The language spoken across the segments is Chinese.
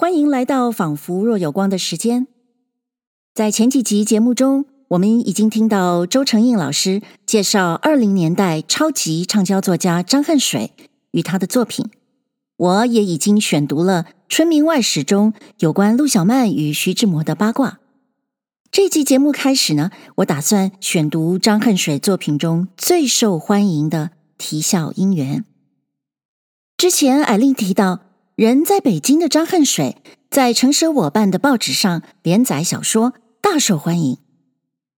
欢迎来到仿佛若有光的时间。在前几集节目中，我们已经听到周承应老师介绍二零年代超级畅销作家张恨水与他的作品。我也已经选读了《春明外史》中有关陆小曼与徐志摩的八卦。这集节目开始呢，我打算选读张恨水作品中最受欢迎的《啼笑姻缘》。之前艾琳提到。人在北京的张恨水，在成舍我办的报纸上连载小说，大受欢迎。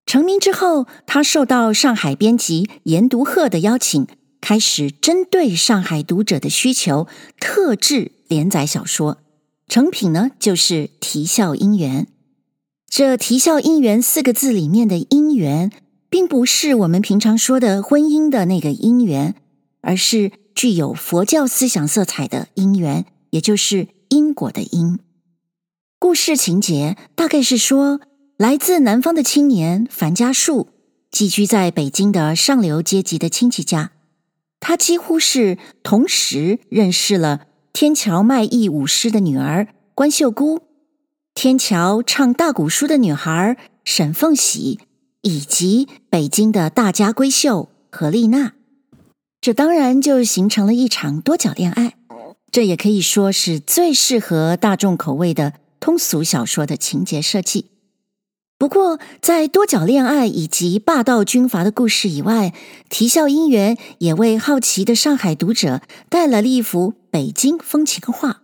成名之后，他受到上海编辑严独鹤的邀请，开始针对上海读者的需求，特制连载小说。成品呢，就是《啼笑姻缘》。这“啼笑姻缘”四个字里面的“姻缘”，并不是我们平常说的婚姻的那个姻缘，而是具有佛教思想色彩的姻缘。也就是因果的因。故事情节大概是说，来自南方的青年樊家树寄居在北京的上流阶级的亲戚家，他几乎是同时认识了天桥卖艺舞狮的女儿关秀姑，天桥唱大鼓书的女孩沈凤喜，以及北京的大家闺秀何丽娜。这当然就形成了一场多角恋爱。这也可以说是最适合大众口味的通俗小说的情节设计。不过，在多角恋爱以及霸道军阀的故事以外，《啼笑姻缘》也为好奇的上海读者带来了一幅北京风情画。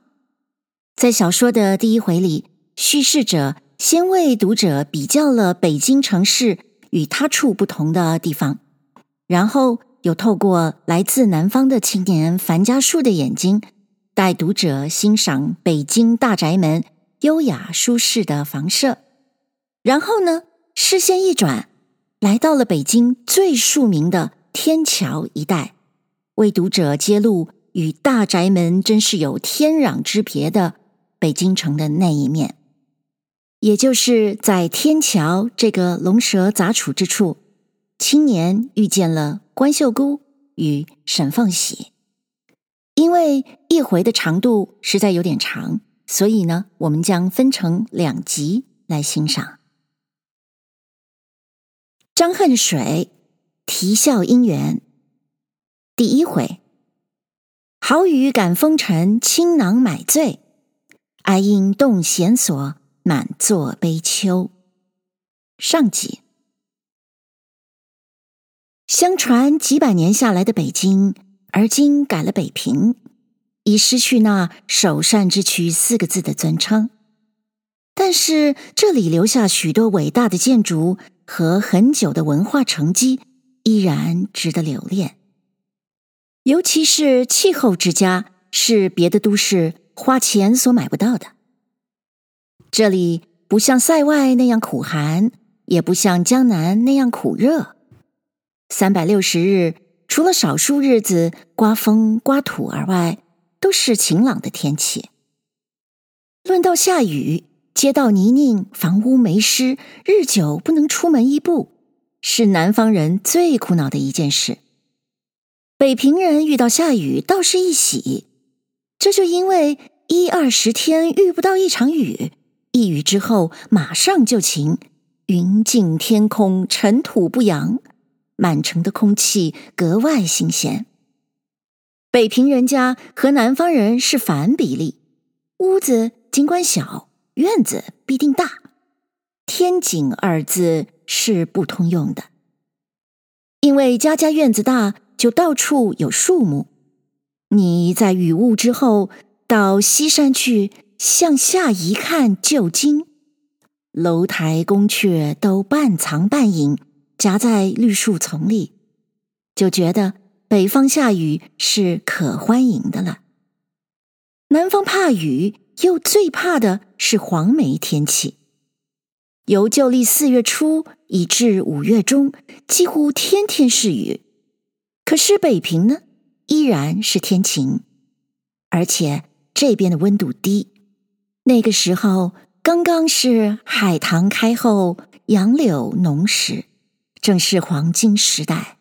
在小说的第一回里，叙事者先为读者比较了北京城市与他处不同的地方，然后又透过来自南方的青年樊家树的眼睛。带读者欣赏北京大宅门优雅舒适的房舍，然后呢，视线一转，来到了北京最著名的天桥一带，为读者揭露与大宅门真是有天壤之别的北京城的那一面。也就是在天桥这个龙蛇杂处之处，青年遇见了关秀姑与沈凤喜。因为一回的长度实在有点长，所以呢，我们将分成两集来欣赏。张恨水《啼笑姻缘》第一回：好雨感风尘，倾囊买醉；哀音动弦索，满座悲秋。上集。相传几百年下来的北京。而今改了北平，已失去那“首善之区”四个字的尊称，但是这里留下许多伟大的建筑和很久的文化成绩，依然值得留恋。尤其是气候之佳，是别的都市花钱所买不到的。这里不像塞外那样苦寒，也不像江南那样苦热，三百六十日。除了少数日子刮风刮土而外，都是晴朗的天气。论到下雨，街道泥泞，房屋霉湿，日久不能出门一步，是南方人最苦恼的一件事。北平人遇到下雨倒是一喜，这就因为一二十天遇不到一场雨，一雨之后马上就晴，云净天空，尘土不扬。满城的空气格外新鲜。北平人家和南方人是反比例，屋子尽管小，院子必定大。天井二字是不通用的，因为家家院子大，就到处有树木。你在雨雾之后到西山去，向下一看，就惊，楼台宫阙都半藏半隐。夹在绿树丛里，就觉得北方下雨是可欢迎的了。南方怕雨，又最怕的是黄梅天气。由旧历四月初以至五月中，几乎天天是雨。可是北平呢，依然是天晴，而且这边的温度低。那个时候刚刚是海棠开后，杨柳浓时。正是黄金时代，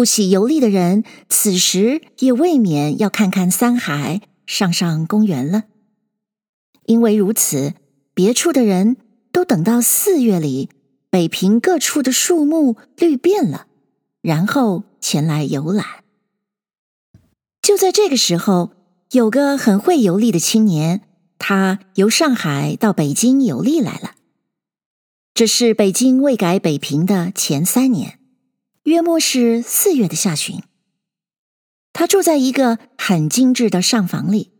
不喜游历的人，此时也未免要看看三海，上上公园了。因为如此，别处的人都等到四月里，北平各处的树木绿遍了，然后前来游览。就在这个时候，有个很会游历的青年，他由上海到北京游历来了。这是北京未改北平的前三年，约莫是四月的下旬。他住在一个很精致的上房里，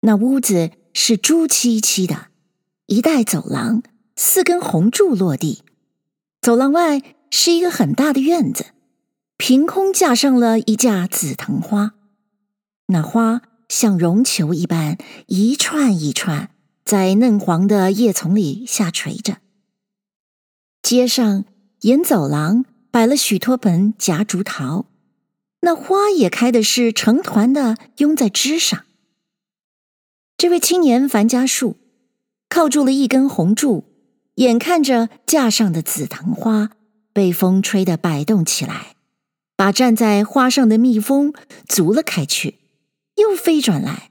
那屋子是朱漆漆的，一带走廊，四根红柱落地，走廊外是一个很大的院子，凭空架上了一架紫藤花，那花像绒球一般，一串一串在嫩黄的叶丛里下垂着。街上沿走廊摆了许多盆夹竹桃。那花也开的是成团的，拥在枝上。这位青年樊家树靠住了一根红柱，眼看着架上的紫藤花被风吹得摆动起来，把站在花上的蜜蜂逐了开去，又飞转来，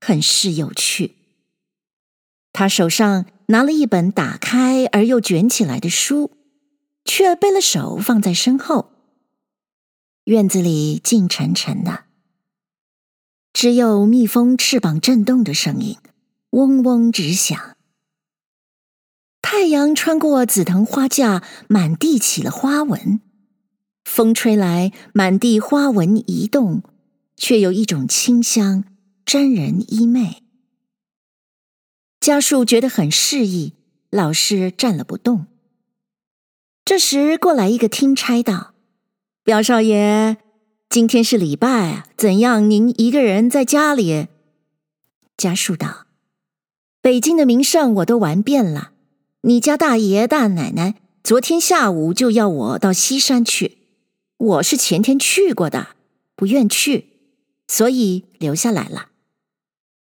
很是有趣。他手上拿了一本打开而又卷起来的书，却背了手放在身后。院子里静沉沉的，只有蜜蜂翅膀震动的声音，嗡嗡直响。太阳穿过紫藤花架，满地起了花纹。风吹来，满地花纹移动，却有一种清香，沾人衣袂。家树觉得很适意，老是站了不动。这时过来一个听差道。表少爷，今天是礼拜，怎样？您一个人在家里？家树道：“北京的名胜我都玩遍了。你家大爷大奶奶昨天下午就要我到西山去，我是前天去过的，不愿去，所以留下来了。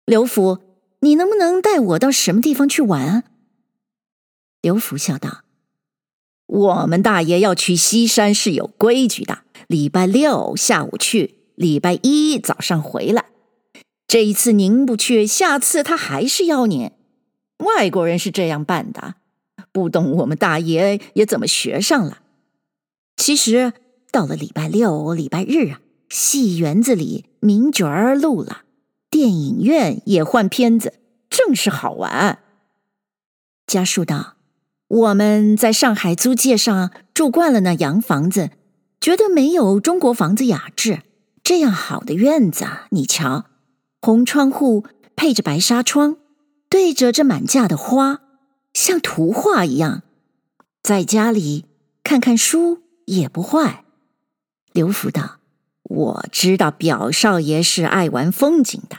刘福，你能不能带我到什么地方去玩？”刘福笑道。我们大爷要去西山是有规矩的，礼拜六下午去，礼拜一早上回来。这一次您不去，下次他还是要您。外国人是这样办的，不懂我们大爷也怎么学上了。其实到了礼拜六、礼拜日啊，戏园子里名角儿录了，电影院也换片子，正是好玩。家树道。我们在上海租界上住惯了那洋房子，觉得没有中国房子雅致。这样好的院子啊，你瞧，红窗户配着白纱窗，对着这满架的花，像图画一样。在家里看看书也不坏。刘福道：“我知道表少爷是爱玩风景的，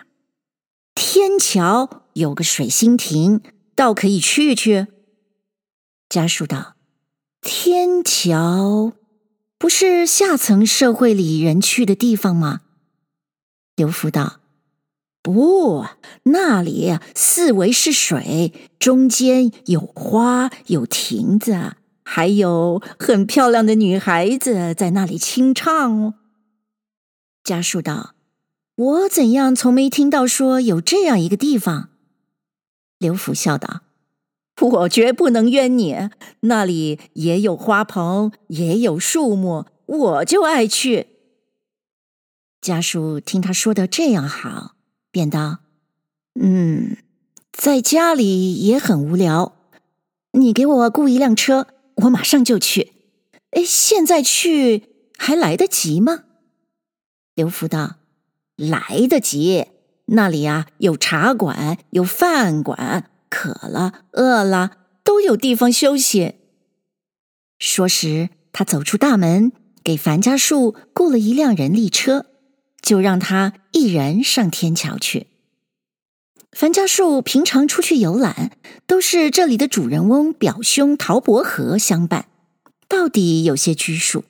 天桥有个水心亭，倒可以去去。”家属道：“天桥不是下层社会里人去的地方吗？”刘福道：“不，那里四围是水，中间有花，有亭子，还有很漂亮的女孩子在那里清唱哦。”家属道：“我怎样从没听到说有这样一个地方？”刘福笑道。我绝不能冤你，那里也有花棚，也有树木，我就爱去。家属听他说的这样好，便道：“嗯，在家里也很无聊，你给我雇一辆车，我马上就去。哎，现在去还来得及吗？”刘福道：“来得及，那里啊有茶馆，有饭馆。”渴了、饿了，都有地方休息。说时，他走出大门，给樊家树雇了一辆人力车，就让他一人上天桥去。樊家树平常出去游览，都是这里的主人翁表兄陶伯和相伴，到底有些拘束。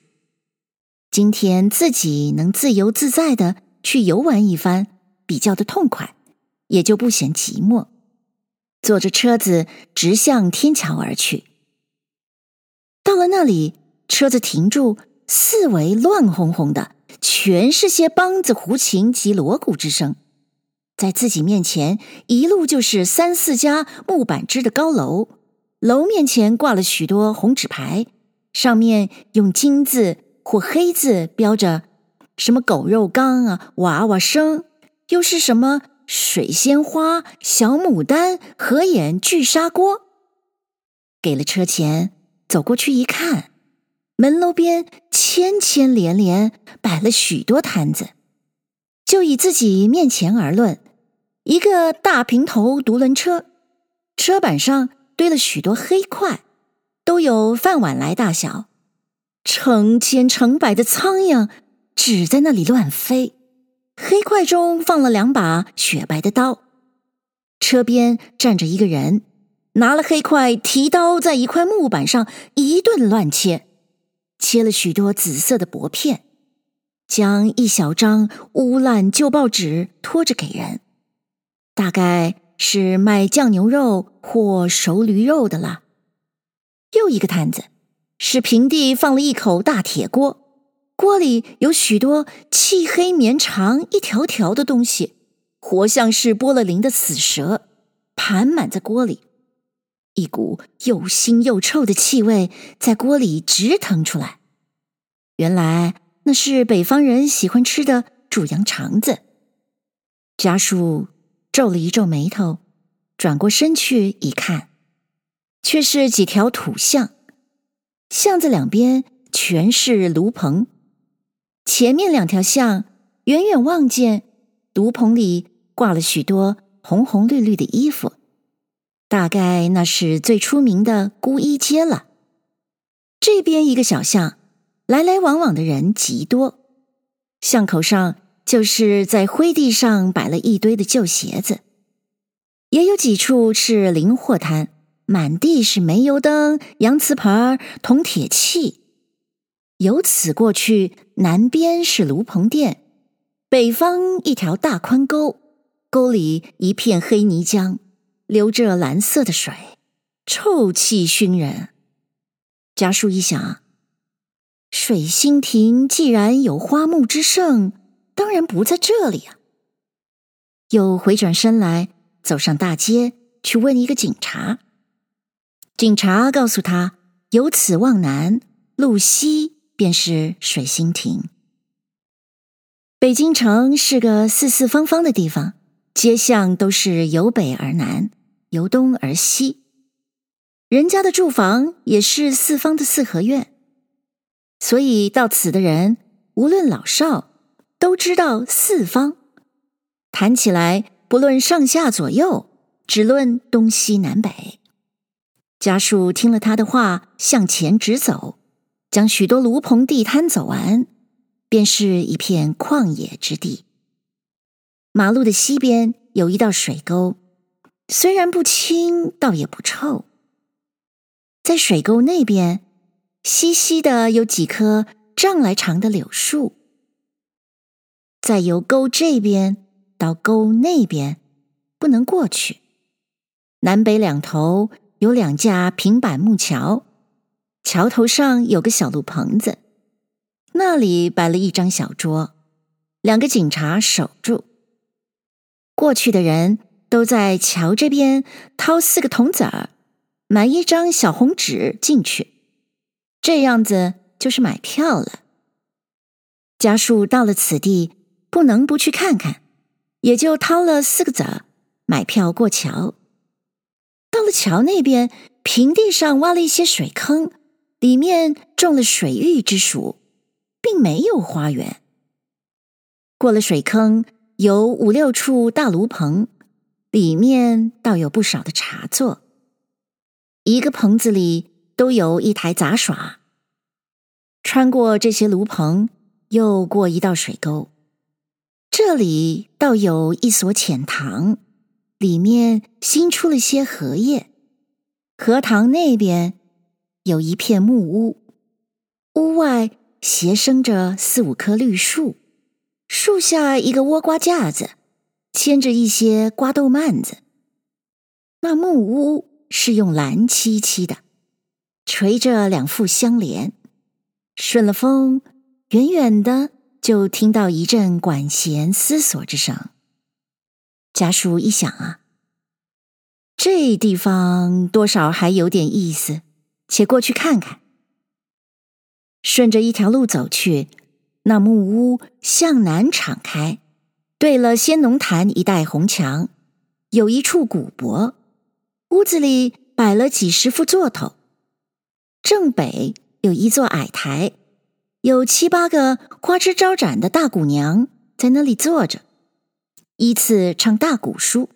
今天自己能自由自在的去游玩一番，比较的痛快，也就不嫌寂寞。坐着车子直向天桥而去。到了那里，车子停住，四围乱哄哄的，全是些梆子、胡琴及锣鼓之声。在自己面前一路就是三四家木板支的高楼，楼面前挂了许多红纸牌，上面用金字或黑字标着什么“狗肉缸”啊、“娃娃声”，又是什么“水仙花”、“小牡丹”、“合眼聚砂锅”。给了车钱，走过去一看，门楼边千千连连摆了许多摊子。就以自己面前而论，一个大平头独轮车，车板上堆了许多黑块，都有饭碗来大小，成千成百的苍蝇只在那里乱飞。黑块中放了两把雪白的刀，车边站着一个人，拿了黑块提刀在一块木板上一顿乱切，切了许多紫色的薄片。将一小张污烂旧报纸拖着给人，大概是卖酱牛肉或熟驴肉的了。又一个摊子是平地放了一口大铁锅，锅里有许多漆黑绵长一条条的东西，活像是剥了鳞的死蛇，盘满在锅里，一股又腥又臭的气味在锅里直腾出来。原来。那是北方人喜欢吃的煮羊肠子。家属皱了一皱眉头，转过身去一看，却是几条土巷，巷子两边全是炉棚，前面两条巷远远望见炉棚里挂了许多红红绿绿的衣服，大概那是最出名的姑衣街了。这边一个小巷。来来往往的人极多，巷口上就是在灰地上摆了一堆的旧鞋子，也有几处是零货摊，满地是煤油灯、洋瓷盘、铜铁器。由此过去，南边是炉棚店，北方一条大宽沟，沟里一片黑泥浆，流着蓝色的水，臭气熏人。家属一想。水心亭既然有花木之盛，当然不在这里啊。又回转身来，走上大街去问一个警察。警察告诉他，由此往南，路西便是水心亭。北京城是个四四方方的地方，街巷都是由北而南，由东而西，人家的住房也是四方的四合院。所以到此的人，无论老少，都知道四方。谈起来，不论上下左右，只论东西南北。家属听了他的话，向前直走，将许多炉棚地摊走完，便是一片旷野之地。马路的西边有一道水沟，虽然不清，倒也不臭。在水沟那边。稀稀的有几棵丈来长的柳树，再由沟这边到沟那边，不能过去。南北两头有两架平板木桥，桥头上有个小路棚子，那里摆了一张小桌，两个警察守住。过去的人都在桥这边掏四个铜子儿，买一张小红纸进去。这样子就是买票了。家属到了此地，不能不去看看，也就掏了四个子儿买票过桥。到了桥那边，平地上挖了一些水坑，里面种了水芋之属，并没有花园。过了水坑，有五六处大炉棚，里面倒有不少的茶座。一个棚子里。都有一台杂耍。穿过这些炉棚，又过一道水沟，这里倒有一所浅塘，里面新出了些荷叶。荷塘那边有一片木屋，屋外斜生着四五棵绿树，树下一个倭瓜架子，牵着一些瓜豆蔓子。那木屋是用蓝漆漆的。垂着两副相连，顺了风，远远的就听到一阵管弦思索之声。家树一想啊，这地方多少还有点意思，且过去看看。顺着一条路走去，那木屋向南敞开，对了先农坛一带红墙，有一处古柏，屋子里摆了几十副座头。正北有一座矮台，有七八个花枝招展的大鼓娘在那里坐着，依次唱大鼓书。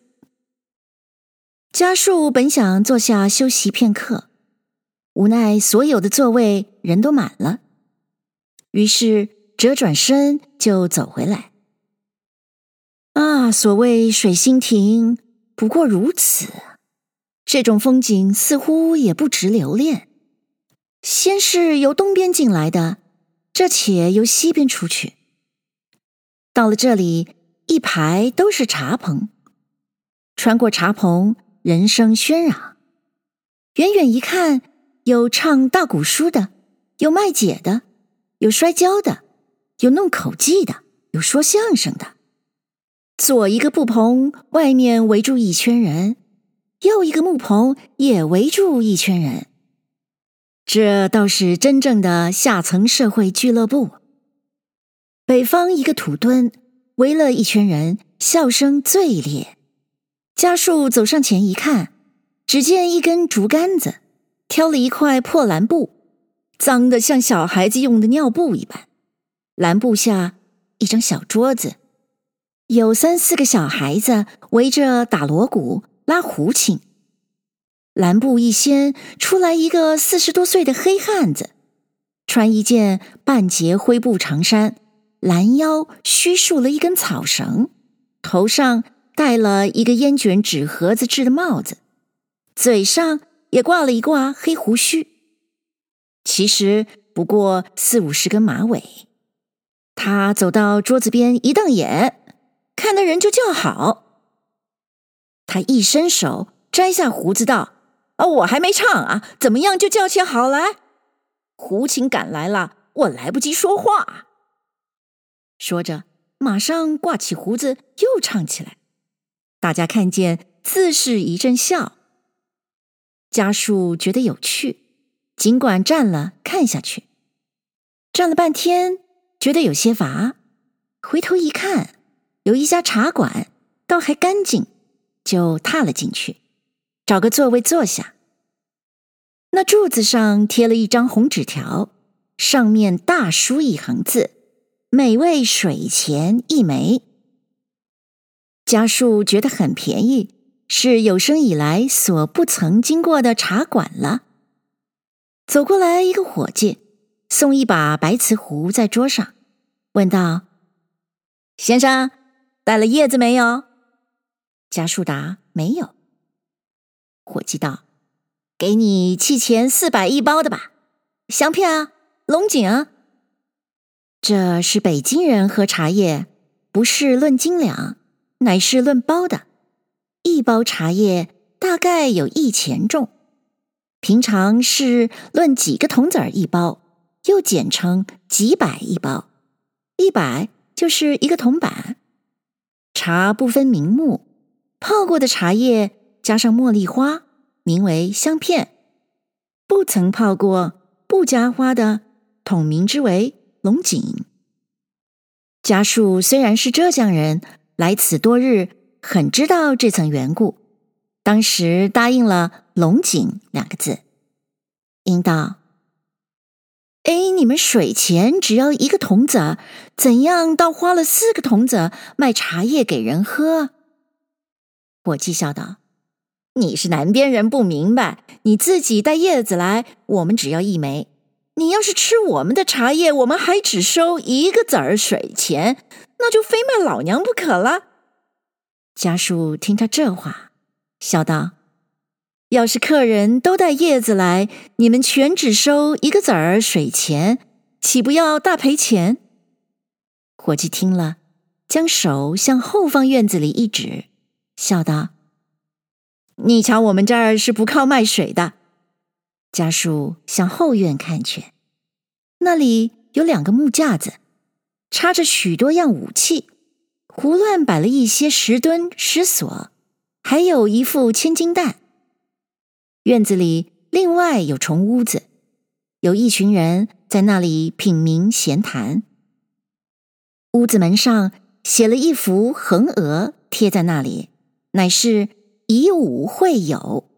家树本想坐下休息片刻，无奈所有的座位人都满了，于是折转身就走回来。啊，所谓水心亭，不过如此。这种风景似乎也不值留恋。先是由东边进来的，这且由西边出去。到了这里，一排都是茶棚，穿过茶棚，人声喧嚷。远远一看，有唱大鼓书的，有卖解的，有摔跤的，有弄口技的，有说相声的。左一个布棚，外面围住一圈人；右一个木棚，也围住一圈人。这倒是真正的下层社会俱乐部。北方一个土墩围了一圈人，笑声最烈。家树走上前一看，只见一根竹竿子挑了一块破蓝布，脏得像小孩子用的尿布一般。蓝布下一张小桌子，有三四个小孩子围着打锣鼓、拉胡琴。蓝布一掀，出来一个四十多岁的黑汉子，穿一件半截灰布长衫，拦腰虚束了一根草绳，头上戴了一个烟卷纸盒子制的帽子，嘴上也挂了一挂黑胡须，其实不过四五十根马尾。他走到桌子边一瞪眼，看的人就叫好。他一伸手摘下胡子道。啊，我还没唱啊，怎么样就叫起好来？胡琴赶来了，我来不及说话。说着，马上挂起胡子又唱起来。大家看见，自是一阵笑。家树觉得有趣，尽管站了看下去。站了半天，觉得有些乏，回头一看，有一家茶馆，倒还干净，就踏了进去。找个座位坐下，那柱子上贴了一张红纸条，上面大书一行字：“每位水钱一枚。”家树觉得很便宜，是有生以来所不曾经过的茶馆了。走过来一个伙计，送一把白瓷壶在桌上，问道：“先生，带了叶子没有？”家树答：“没有。”伙计道：“给你契钱四百一包的吧，香片啊，龙井啊。这是北京人喝茶叶，不是论斤两，乃是论包的。一包茶叶大概有一钱重，平常是论几个铜子儿一包，又简称几百一包。一百就是一个铜板。茶不分名目，泡过的茶叶。”加上茉莉花，名为香片；不曾泡过、不加花的，统名之为龙井。家树虽然是浙江人，来此多日，很知道这层缘故，当时答应了“龙井”两个字。应道：“哎，你们水钱只要一个铜子，怎样倒花了四个铜子卖茶叶给人喝？”伙计笑道。你是南边人，不明白。你自己带叶子来，我们只要一枚。你要是吃我们的茶叶，我们还只收一个子儿水钱，那就非卖老娘不可了。家树听他这话，笑道：“要是客人都带叶子来，你们全只收一个子儿水钱，岂不要大赔钱？”伙计听了，将手向后方院子里一指，笑道。你瞧，我们这儿是不靠卖水的。家树向后院看去，那里有两个木架子，插着许多样武器，胡乱摆了一些石墩、石锁，还有一副千金蛋。院子里另外有重屋子，有一群人在那里品茗闲谈。屋子门上写了一幅横额，贴在那里，乃是以武会友。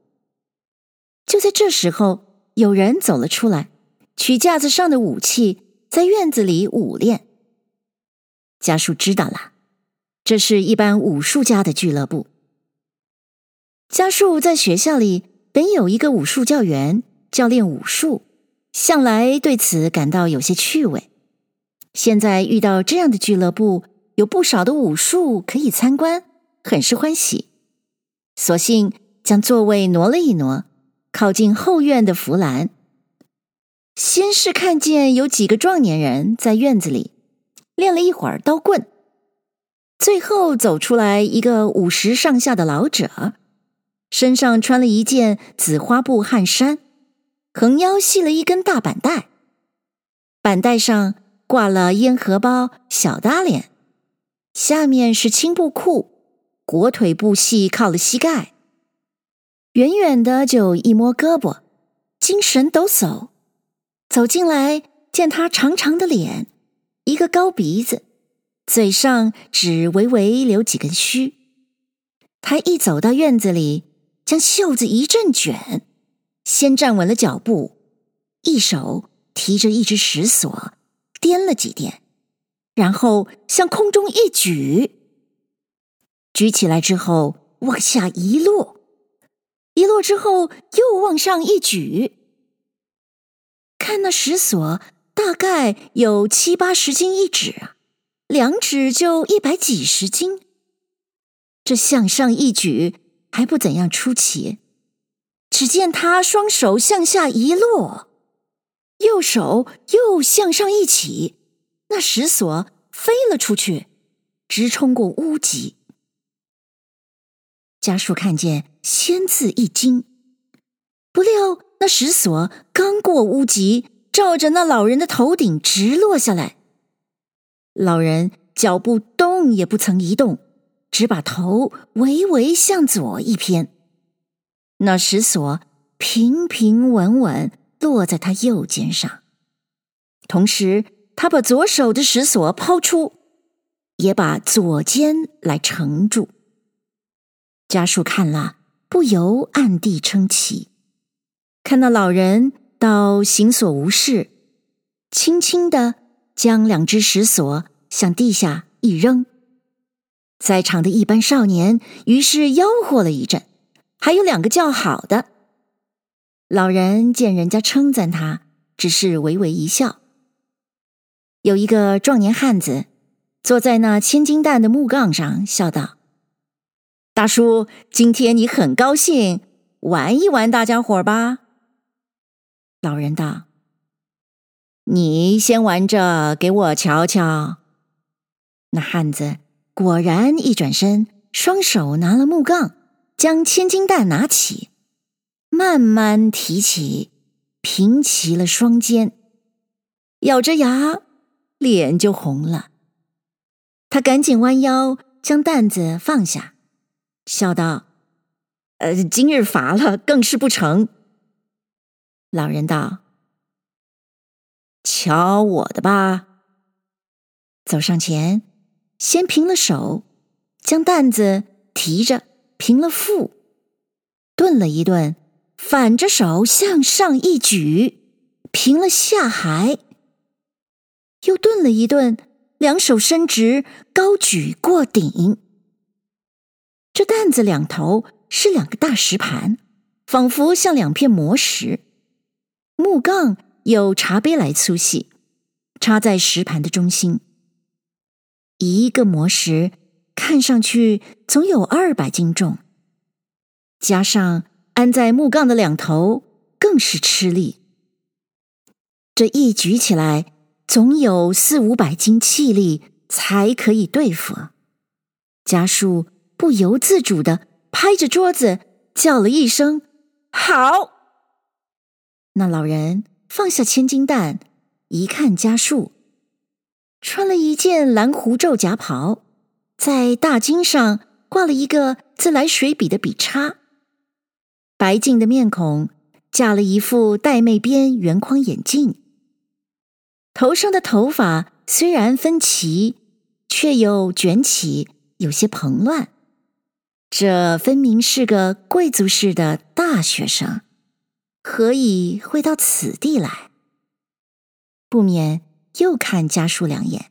就在这时候，有人走了出来，取架子上的武器，在院子里舞练。家树知道了，这是一般武术家的俱乐部。家树在学校里本有一个武术教员，教练武术，向来对此感到有些趣味。现在遇到这样的俱乐部，有不少的武术可以参观，很是欢喜。索性将座位挪了一挪，靠近后院的扶栏。先是看见有几个壮年人在院子里练了一会儿刀棍，最后走出来一个五十上下的老者，身上穿了一件紫花布汗衫，横腰系了一根大板带，板带上。挂了烟荷包、小搭脸，下面是青布裤，裹腿布细靠了膝盖。远远的就一摸胳膊，精神抖擞。走进来，见他长长的脸，一个高鼻子，嘴上只微微留几根须。他一走到院子里，将袖子一阵卷，先站稳了脚步，一手提着一只石锁。颠了几颠，然后向空中一举，举起来之后往下一落，一落之后又往上一举。看那石锁，大概有七八十斤一指啊，两指就一百几十斤。这向上一举还不怎样出奇，只见他双手向下一落。右手又向上一起，那石锁飞了出去，直冲过屋脊。家树看见，先自一惊，不料那石锁刚过屋脊，照着那老人的头顶直落下来。老人脚步动也不曾移动，只把头微微向左一偏，那石锁平平稳稳。落在他右肩上，同时他把左手的石锁抛出，也把左肩来承住。家属看了，不由暗地称奇。看那老人倒行所无事，轻轻的将两只石锁向地下一扔。在场的一班少年于是吆喝了一阵，还有两个叫好的。老人见人家称赞他，只是微微一笑。有一个壮年汉子坐在那千斤担的木杠上，笑道：“大叔，今天你很高兴，玩一玩大家伙吧。”老人道：“你先玩着，给我瞧瞧。”那汉子果然一转身，双手拿了木杠，将千斤担拿起。慢慢提起，平齐了双肩，咬着牙，脸就红了。他赶紧弯腰将担子放下，笑道：“呃，今日乏了，更是不成。”老人道：“瞧我的吧。”走上前，先平了手，将担子提着，平了腹，顿了一顿。反着手向上一举，平了下骸，又顿了一顿，两手伸直，高举过顶。这担子两头是两个大石盘，仿佛像两片磨石。木杠有茶杯来粗细，插在石盘的中心。一个磨石看上去总有二百斤重，加上。安在木杠的两头，更是吃力。这一举起来，总有四五百斤气力才可以对付。家树不由自主的拍着桌子叫了一声：“好！”那老人放下千斤担，一看家树，穿了一件蓝狐皱夹袍，在大襟上挂了一个自来水笔的笔叉，白净的面孔架了一副玳瑁边圆框眼镜，头上的头发虽然分齐，却又卷起，有些蓬乱。这分明是个贵族式的大学生，何以会到此地来？不免又看家树两眼。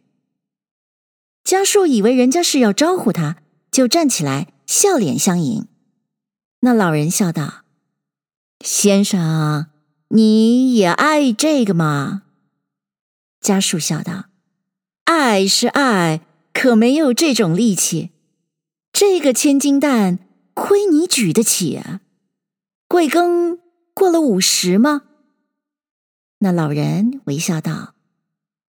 家树以为人家是要招呼他，就站起来，笑脸相迎。那老人笑道：“先生，你也爱这个吗？”家树笑道：“爱是爱，可没有这种力气。”这个千斤担，亏你举得起啊？贵庚过了五十吗？那老人微笑道：“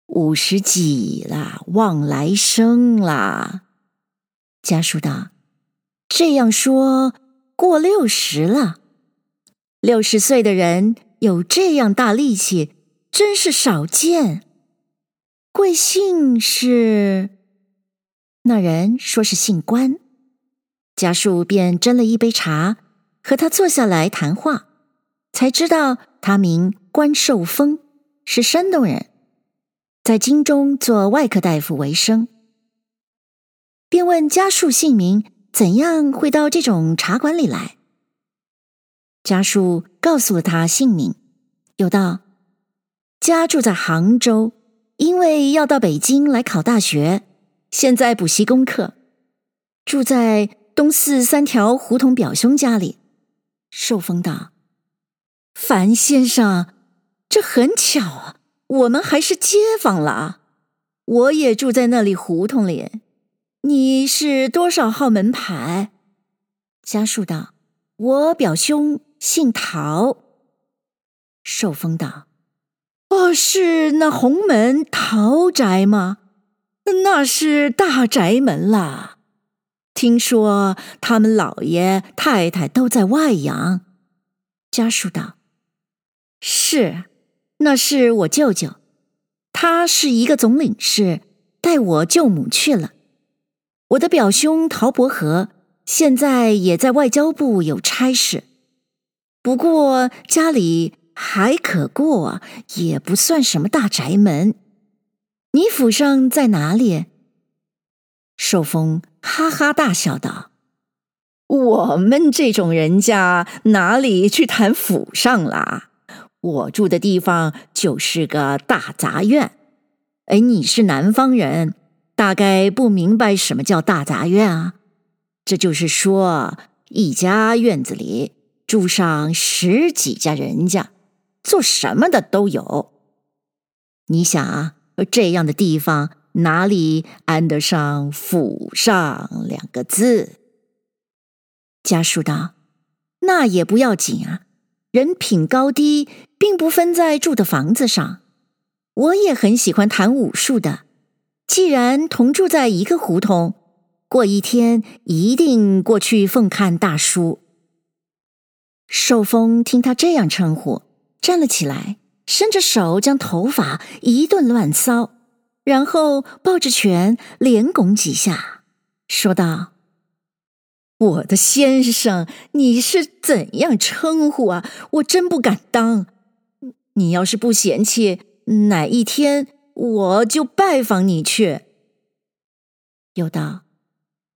五十几了，望来生啦。”家树道：“这样说，过六十了。六十岁的人有这样大力气，真是少见。贵姓是？”那人说是姓关。家树便斟了一杯茶，和他坐下来谈话，才知道他名关寿峰，是山东人，在京中做外科大夫为生。便问家树姓名，怎样会到这种茶馆里来？家树告诉了他姓名，又道：家住在杭州，因为要到北京来考大学，现在补习功课，住在。东四三条胡同表兄家里，寿峰道：“樊先生，这很巧啊，我们还是街坊了。我也住在那里胡同里。你是多少号门牌？”家树道：“我表兄姓陶。”寿丰道：“哦，是那红门陶宅吗？那是大宅门啦。”听说他们老爷太太都在外洋，家树道：“是，那是我舅舅，他是一个总领事，带我舅母去了。我的表兄陶伯和现在也在外交部有差事，不过家里还可过，也不算什么大宅门。你府上在哪里？”寿丰哈哈大笑道：“我们这种人家哪里去谈府上啦？我住的地方就是个大杂院。哎，你是南方人，大概不明白什么叫大杂院啊？这就是说，一家院子里住上十几家人家，做什么的都有。你想啊，这样的地方。”哪里安得上“府上”两个字？家属道：“那也不要紧啊，人品高低并不分在住的房子上。我也很喜欢谈武术的，既然同住在一个胡同，过一天一定过去奉看大叔。”寿丰听他这样称呼，站了起来，伸着手将头发一顿乱搔。然后抱着拳连拱几下，说道：“我的先生，你是怎样称呼啊？我真不敢当。你要是不嫌弃，哪一天我就拜访你去。”又道：“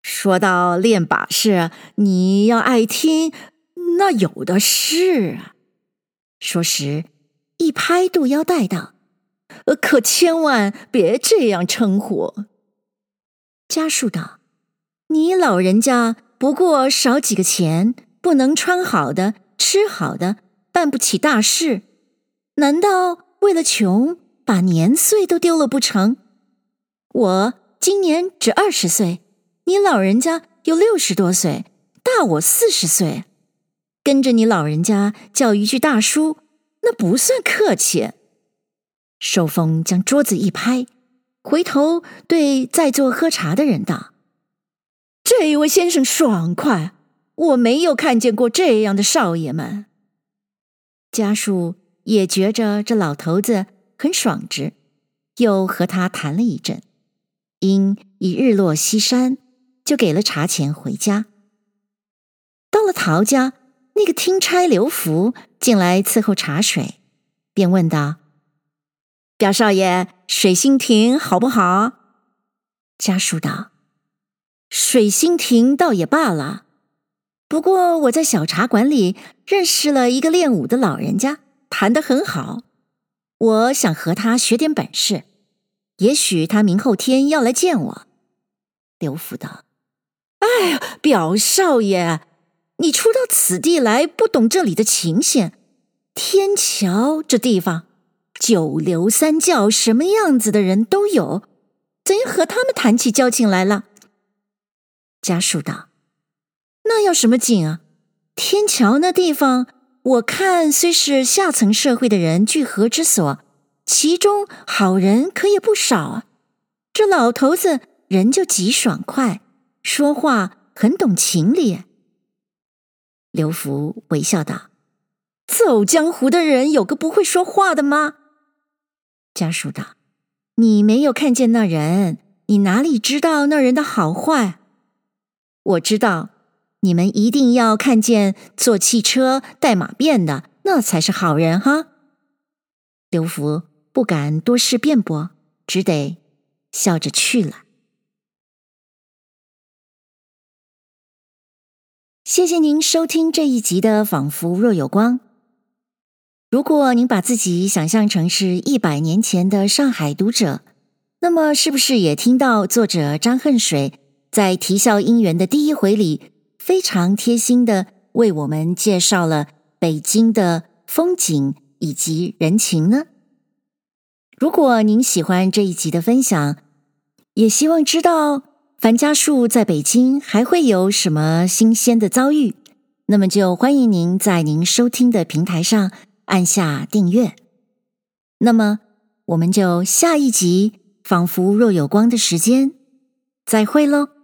说到练把式，你要爱听，那有的是啊。”说时，一拍肚腰带道。可千万别这样称呼。家树道：“你老人家不过少几个钱，不能穿好的、吃好的，办不起大事，难道为了穷把年岁都丢了不成？我今年只二十岁，你老人家有六十多岁，大我四十岁，跟着你老人家叫一句大叔，那不算客气。”寿峰将桌子一拍，回头对在座喝茶的人道：“这位先生爽快，我没有看见过这样的少爷们。”家树也觉着这老头子很爽直，又和他谈了一阵。因已日落西山，就给了茶钱回家。到了陶家，那个听差刘福进来伺候茶水，便问道：“表少爷，水心亭好不好？”家属道：“水心亭倒也罢了，不过我在小茶馆里认识了一个练武的老人家，弹得很好，我想和他学点本事。也许他明后天要来见我。”刘福道：“哎呀，表少爷。”你初到此地来，不懂这里的情形。天桥这地方，九流三教，什么样子的人都有，怎样和他们谈起交情来了？家属道：“那要什么景啊？天桥那地方，我看虽是下层社会的人聚合之所，其中好人可也不少啊。这老头子人就极爽快，说话很懂情理。”刘福微笑道：“走江湖的人有个不会说话的吗？”家属道：“你没有看见那人，你哪里知道那人的好坏？我知道，你们一定要看见坐汽车带马便的，那才是好人哈。”刘福不敢多事辩驳，只得笑着去了。谢谢您收听这一集的《仿佛若有光》。如果您把自己想象成是一百年前的上海读者，那么是不是也听到作者张恨水在《啼笑姻缘》的第一回里非常贴心的为我们介绍了北京的风景以及人情呢？如果您喜欢这一集的分享，也希望知道。樊家树在北京还会有什么新鲜的遭遇？那么就欢迎您在您收听的平台上按下订阅。那么我们就下一集《仿佛若有光》的时间再会喽。